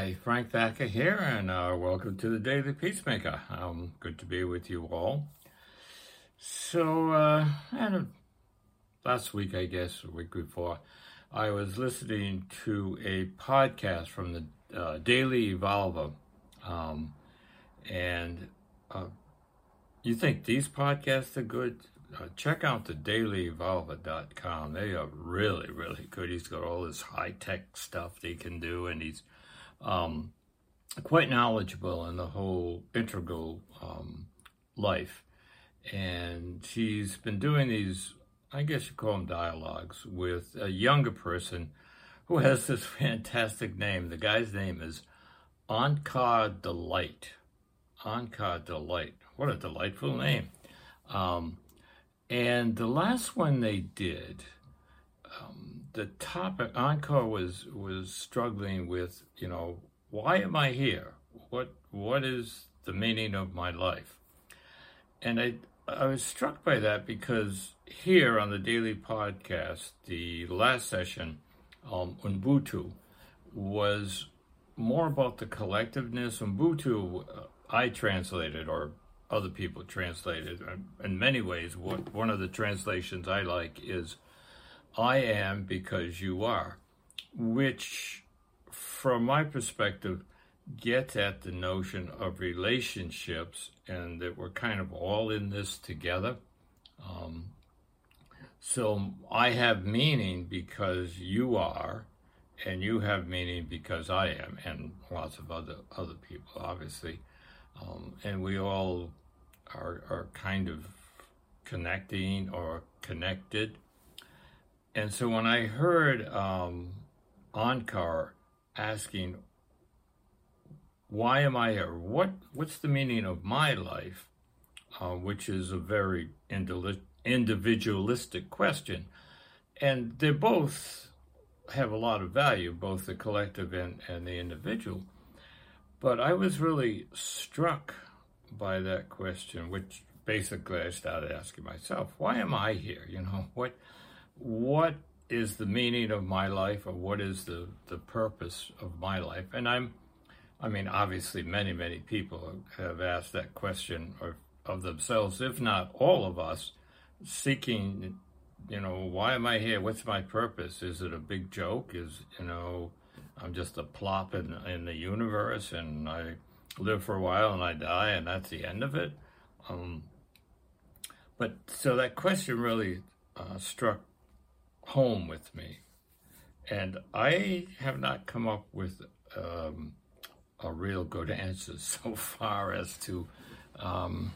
Hi, Frank Thacker here, and uh, welcome to the Daily Peacemaker. Um, good to be with you all. So, uh, and last week, I guess, a week before, I was listening to a podcast from the uh, Daily Evolver, um, and uh, you think these podcasts are good? Uh, check out the dailyevolver.com. They are really, really good. He's got all this high tech stuff they can do, and he's um, quite knowledgeable in the whole integral um, life. And she's been doing these, I guess you call them dialogues, with a younger person who has this fantastic name. The guy's name is Onkar Delight. Onkar Delight. What a delightful name. Um, and the last one they did, um, the topic Onkar was was struggling with, you know, why am I here? What what is the meaning of my life? And I I was struck by that because here on the daily podcast, the last session, um, Ubuntu, was more about the collectiveness. Ubuntu, uh, I translated or other people translated. In many ways, what, one of the translations I like is I am because you are, which, from my perspective, gets at the notion of relationships and that we're kind of all in this together. Um, so I have meaning because you are, and you have meaning because I am, and lots of other other people, obviously. Um, and we all are, are kind of connecting or connected. And so when I heard um, Onkar asking, why am I here? What, what's the meaning of my life? Uh, which is a very individualistic question. And they both have a lot of value, both the collective and, and the individual. But I was really struck by that question, which basically I started asking myself, why am I here? You know, what what is the meaning of my life or what is the, the purpose of my life? And I'm I mean, obviously many, many people have asked that question of, of themselves, if not all of us, seeking, you know, why am I here? What's my purpose? Is it a big joke? Is, you know, I'm just a plop in, in the universe and I live for a while and I die, and that's the end of it. Um, but so that question really uh, struck home with me, and I have not come up with um, a real good answer so far as to, um,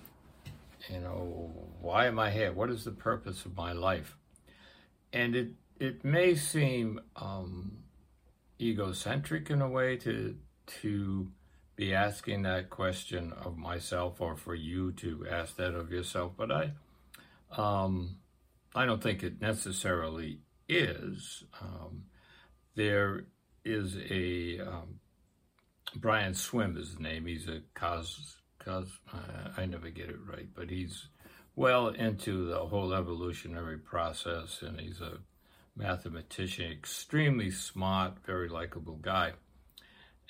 you know, why am I here? What is the purpose of my life? And it it may seem um, egocentric in a way to to be asking that question of myself or for you to ask that of yourself, but I, um, I don't think it necessarily is. Um, there is a um, Brian Swimme is the name. He's a cos cos. I, I never get it right, but he's well into the whole evolutionary process, and he's a mathematician, extremely smart, very likable guy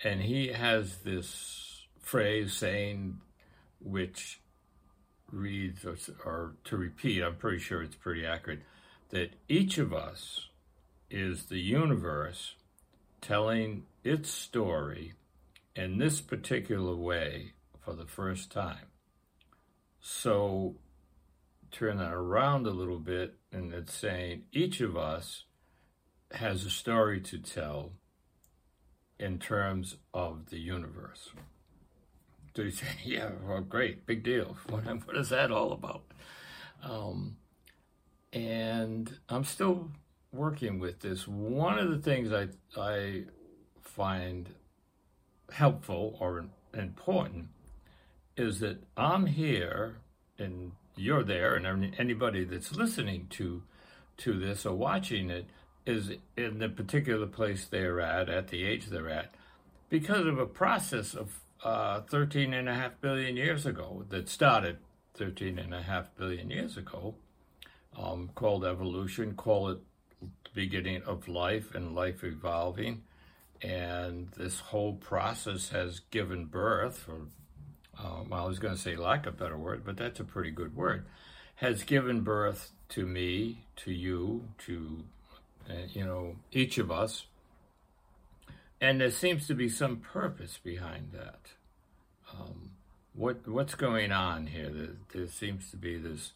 and he has this phrase saying, which reads, or, or, to repeat, I'm pretty sure it's pretty accurate, that each of us is the universe telling its story in this particular way for the first time. So turn that around a little bit, and it's saying each of us has a story to tell in terms of the universe. You say, yeah, well, great, big deal. What, what is that all about? Um, and I'm still working with this. One of the things I, I find helpful or important is that I'm here and you're there, and anybody that's listening to to this or watching it is in the particular place they're at, at the age they're at, because of a process of uh, 13 and a half billion years ago that started 13 and a half billion years ago, um, called evolution, call it beginning of life and life evolving. And this whole process has given birth, or um, well, I was going to say like a better word, but that's a pretty good word, has given birth to me, to you, to, uh, you know, each of us. And there seems to be some purpose behind that. Um, what what's going on here? There, there, seems to be this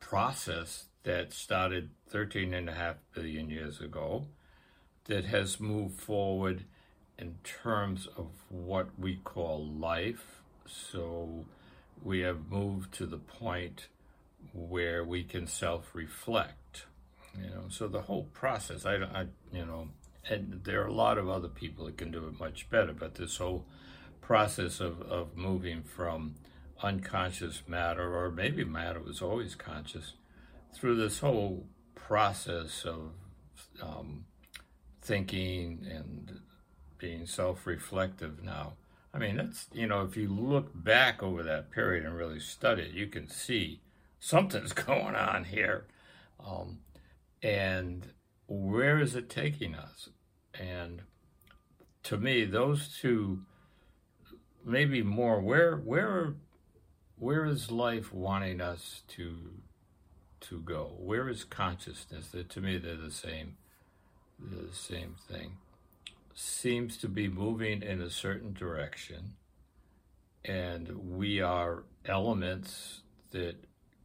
process that started 13 and a half billion years ago that has moved forward in terms of what we call life. So we have moved to the point where we can self-reflect. You know, so the whole process, I, I you know, and there are a lot of other people that can do it much better, but this whole process of, of moving from unconscious matter, or maybe matter was always conscious, through this whole process of um, thinking and being self reflective now. I mean, that's, you know, if you look back over that period and really study it, you can see something's going on here. Um, and where is it taking us? And to me, those two maybe more where where where is life wanting us to to go? Where is consciousness? That to me they're the same the same thing. Seems to be moving in a certain direction and we are elements that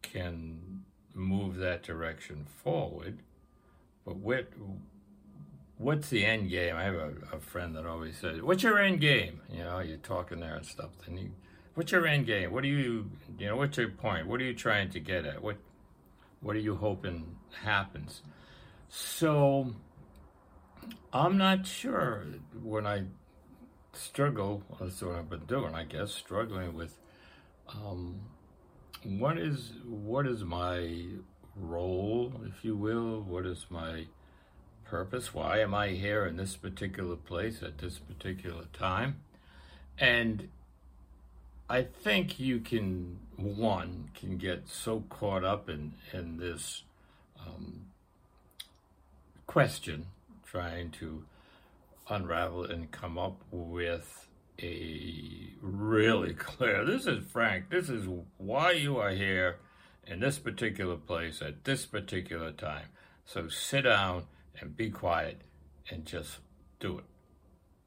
can move that direction forward but what what's the end game? I have a, a, friend that always says, "What's your end game?" You know, you're talking there and stuff. Then you, what's your end game? What do you, you know, what's your point? What are you trying to get at? What, what are you hoping happens? So, I'm not sure when I struggle. That's what I've been doing, I guess, struggling with. Um, what is what is my role, if you will? What is my purpose. Why am I here in this particular place at this particular time? And I think you can, one, can get so caught up in, in this um, question, trying to unravel and come up with a really clear, this is Frank, this is why you are here in this particular place at this particular time. So sit down and be quiet and just do it.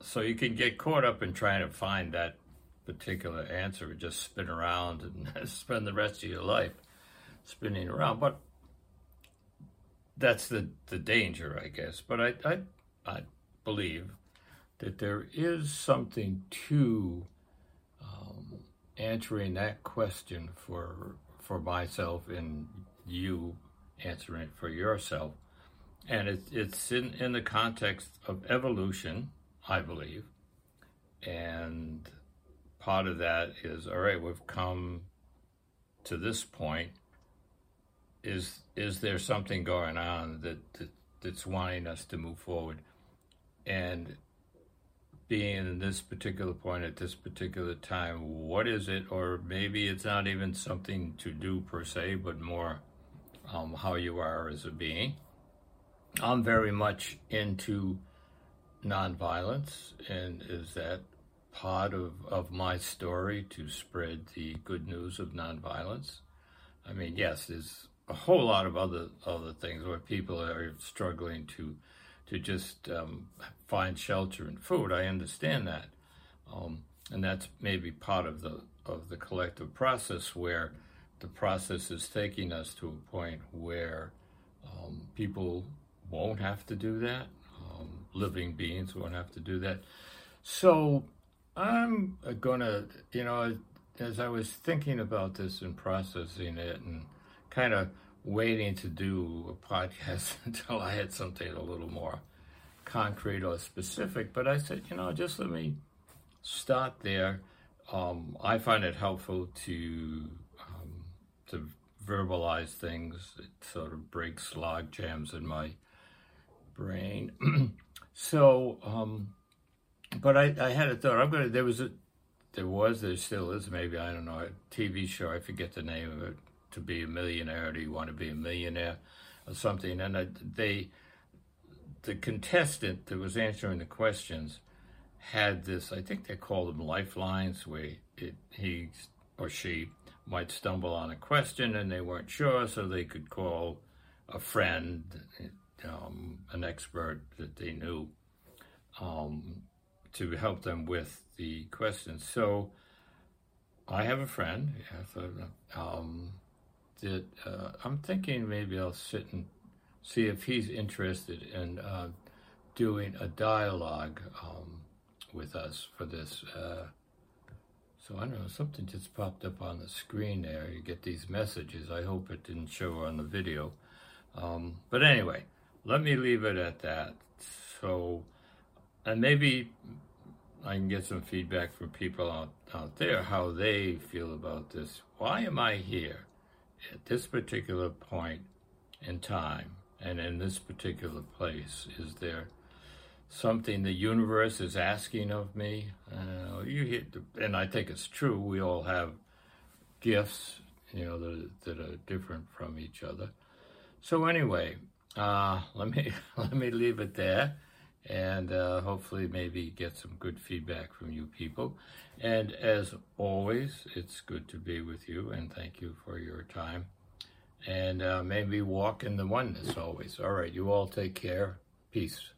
So you can get caught up in trying to find that particular answer and just spin around and spend the rest of your life spinning around. But that's the, the danger, I guess. But I, I, I believe that there is something to um, answering that question for for myself and you answering it for yourself and it's it's in, in the context of evolution, I believe. And part of that is all right, we've come to this point. Is is there something going on that, that that's wanting us to move forward? And being in this particular point at this particular time, what is it? Or maybe it's not even something to do per se, but more um, how you are as a being I'm very much into nonviolence, and is that part of, of my story to spread the good news of nonviolence? I mean, yes, there's a whole lot of other other things where people are struggling to to just um, find shelter and food. I understand that, um, and that's maybe part of the of the collective process where the process is taking us to a point where um, people won't have to do that. Um, living beings won't have to do that. So I'm going to, you know, as I was thinking about this and processing it and kind of waiting to do a podcast until I had something a little more concrete or specific, but I said, you know, just let me start there. Um, I find it helpful to um, to verbalize things. It sort of breaks log jams in my brain. so, um, but I, I had a thought. I'm gonna. There was a, there was, there still is. Maybe I don't know a TV show. I forget the name of it. To be a millionaire, do you want to be a millionaire, or something? And I, they, the contestant that was answering the questions had this, I think they called them lifelines, where it, he or she might stumble on a question and they weren't sure, so they could call a friend, um, an expert that they knew, um, to help them with the questions. So I have a friend, yes, um, that uh, I'm thinking maybe I'll sit and see if he's interested in uh, doing a dialogue um, with us for this. Uh, so I don't know, something just popped up on the screen there. You get these messages. I hope it didn't show on the video. Um, but anyway, let me leave it at that. So, and maybe I can get some feedback from people out, out there how they feel about this. Why am I here at this particular point in time and in this particular place? Is there something the universe is asking of me. Uh, you hear, and I think it's true. We all have gifts, you know, that, that are different from each other. So anyway, uh, let me let me leave it there, and uh, hopefully maybe get some good feedback from you people. And as always, it's good to be with you, and thank you for your time. And uh, maybe walk in the oneness always. All right, you all take care. Peace.